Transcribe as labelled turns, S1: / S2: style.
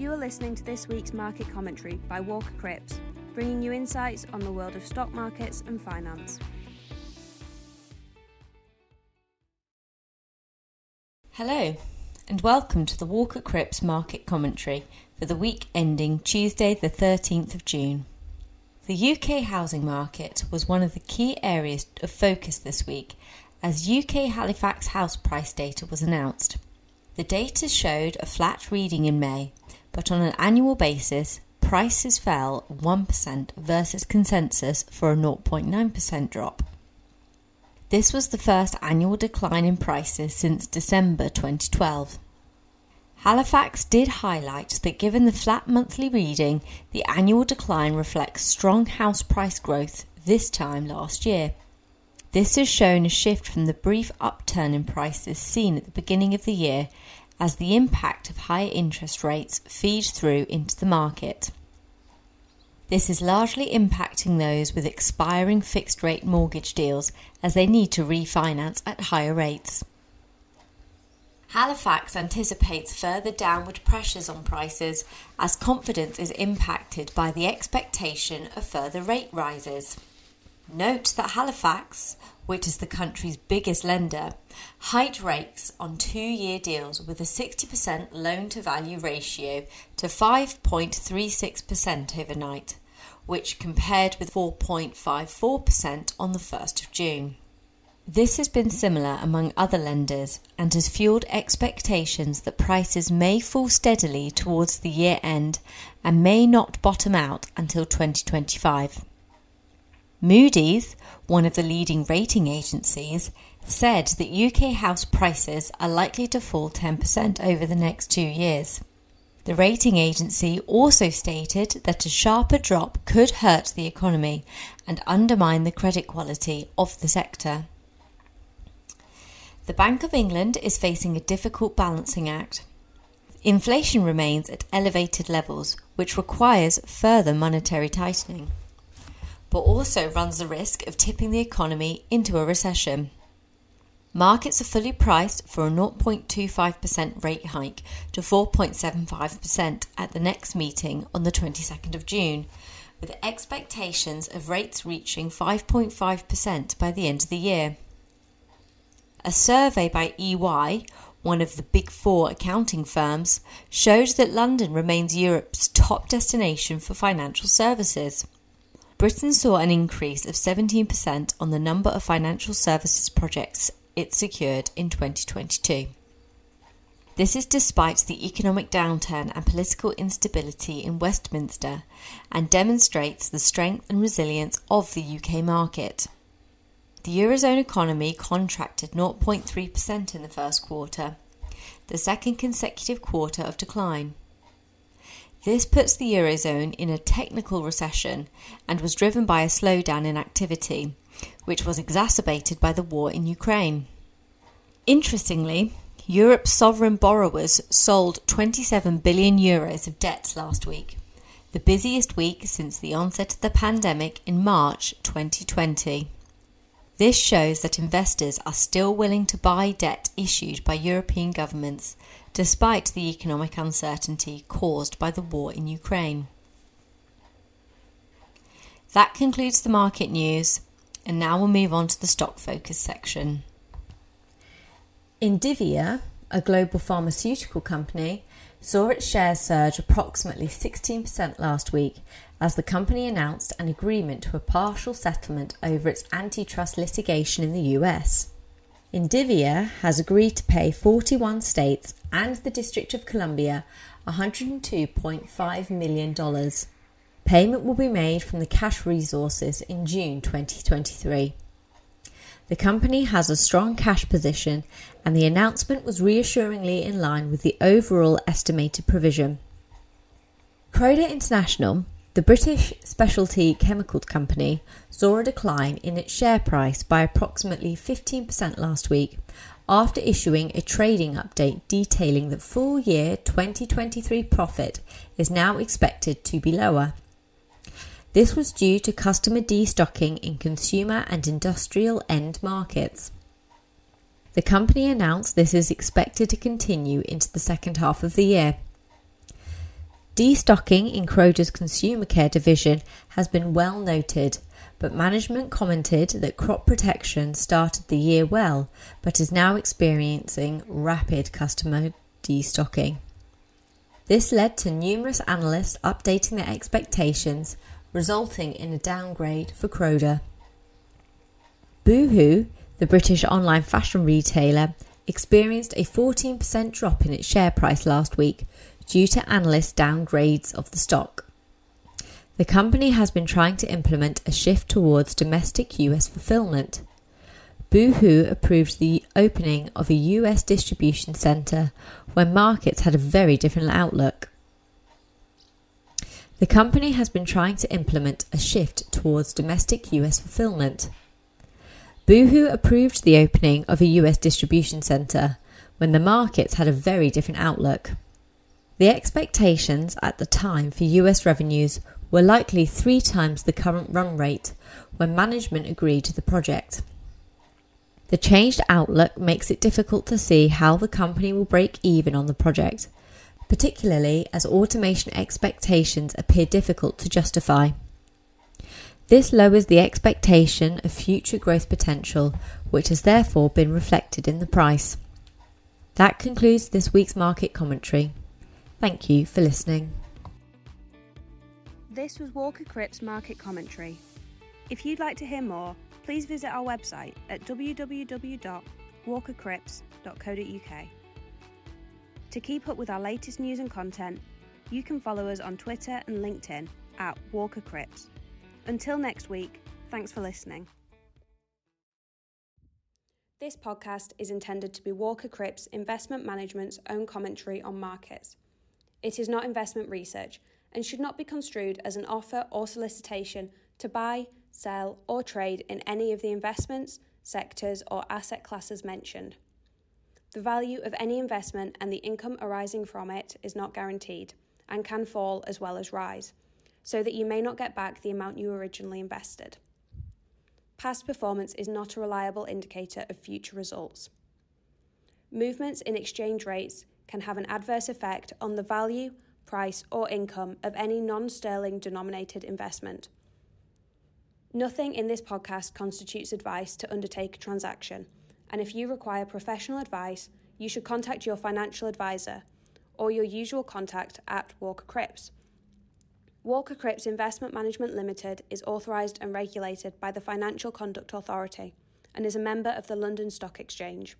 S1: You are listening to this week's market commentary by Walker Crips, bringing you insights on the world of stock markets and finance.
S2: Hello, and welcome to the Walker Crips market commentary for the week ending Tuesday, the 13th of June. The UK housing market was one of the key areas of focus this week as UK Halifax house price data was announced. The data showed a flat reading in May, but on an annual basis, prices fell 1% versus consensus for a 0.9% drop. This was the first annual decline in prices since December 2012. Halifax did highlight that given the flat monthly reading, the annual decline reflects strong house price growth this time last year. This has shown a shift from the brief upturn in prices seen at the beginning of the year as the impact of higher interest rates feed through into the market. This is largely impacting those with expiring fixed rate mortgage deals as they need to refinance at higher rates. Halifax anticipates further downward pressures on prices as confidence is impacted by the expectation of further rate rises. Note that Halifax, which is the country's biggest lender, Height rates on two year deals with a 60% loan to value ratio to 5.36% overnight, which compared with 4.54% on the 1st of June. This has been similar among other lenders and has fueled expectations that prices may fall steadily towards the year end and may not bottom out until 2025. Moody's, one of the leading rating agencies, said that UK house prices are likely to fall 10% over the next two years. The rating agency also stated that a sharper drop could hurt the economy and undermine the credit quality of the sector. The Bank of England is facing a difficult balancing act. Inflation remains at elevated levels, which requires further monetary tightening but also runs the risk of tipping the economy into a recession. Markets are fully priced for a 0.25% rate hike to 4.75% at the next meeting on the 22nd of June, with expectations of rates reaching 5.5% by the end of the year. A survey by EY, one of the big four accounting firms, showed that London remains Europe's top destination for financial services. Britain saw an increase of 17% on the number of financial services projects it secured in 2022. This is despite the economic downturn and political instability in Westminster and demonstrates the strength and resilience of the UK market. The Eurozone economy contracted 0.3% in the first quarter, the second consecutive quarter of decline. This puts the Eurozone in a technical recession and was driven by a slowdown in activity, which was exacerbated by the war in Ukraine. Interestingly, Europe's sovereign borrowers sold 27 billion euros of debt last week, the busiest week since the onset of the pandemic in March 2020. This shows that investors are still willing to buy debt issued by European governments despite the economic uncertainty caused by the war in Ukraine. That concludes the market news, and now we'll move on to the stock focus section. Indivior, a global pharmaceutical company, saw its shares surge approximately 16% last week as the company announced an agreement to a partial settlement over its antitrust litigation in the US. Indivior has agreed to pay 41 states and the District of Columbia $102.5 million. Payment will be made from the cash resources in June 2023. The company has a strong cash position, and the announcement was reassuringly in line with the overall estimated provision. Croda International, the British specialty chemical company saw a decline in its share price by approximately 15% last week after issuing a trading update detailing that full year 2023 profit is now expected to be lower. This was due to customer destocking in consumer and industrial end markets. The company announced this is expected to continue into the second half of the year. Destocking in Croda's consumer care division has been well noted, but management commented that crop protection started the year well but is now experiencing rapid customer destocking. This led to numerous analysts updating their expectations, resulting in a downgrade for Croda. Boohoo, the British online fashion retailer, experienced a 14% drop in its share price last week due to analyst downgrades of the stock. The company has been trying to implement a shift towards domestic US fulfillment. Boohoo approved the opening of a US distribution centre when markets had a very different outlook. The company has been trying to implement a shift towards domestic US fulfillment. Boohoo approved the opening of a US distribution centre when the markets had a very different outlook. The expectations at the time for US revenues were likely three times the current run rate when management agreed to the project. The changed outlook makes it difficult to see how the company will break even on the project, particularly as automation expectations appear difficult to justify. This lowers the expectation of future growth potential, which has therefore been reflected in the price. That concludes this week's market commentary. Thank you for listening.
S1: This was Walker Crips Market Commentary. If you'd like to hear more, please visit our website at www.walkercrips.co.uk. To keep up with our latest news and content, you can follow us on Twitter and LinkedIn at Walker Crips. Until next week, thanks for listening. This podcast is intended to be Walker Crips Investment Management's own commentary on markets. It is not investment research and should not be construed as an offer or solicitation to buy, sell, or trade in any of the investments, sectors, or asset classes mentioned. The value of any investment and the income arising from it is not guaranteed and can fall as well as rise, so that you may not get back the amount you originally invested. Past performance is not a reliable indicator of future results. Movements in exchange rates can have an adverse effect on the value, price, or income of any non sterling denominated investment. Nothing in this podcast constitutes advice to undertake a transaction, and if you require professional advice, you should contact your financial advisor or your usual contact at Walker Crips. Walker Crips Investment Management Limited is authorised and regulated by the Financial Conduct Authority and is a member of the London Stock Exchange.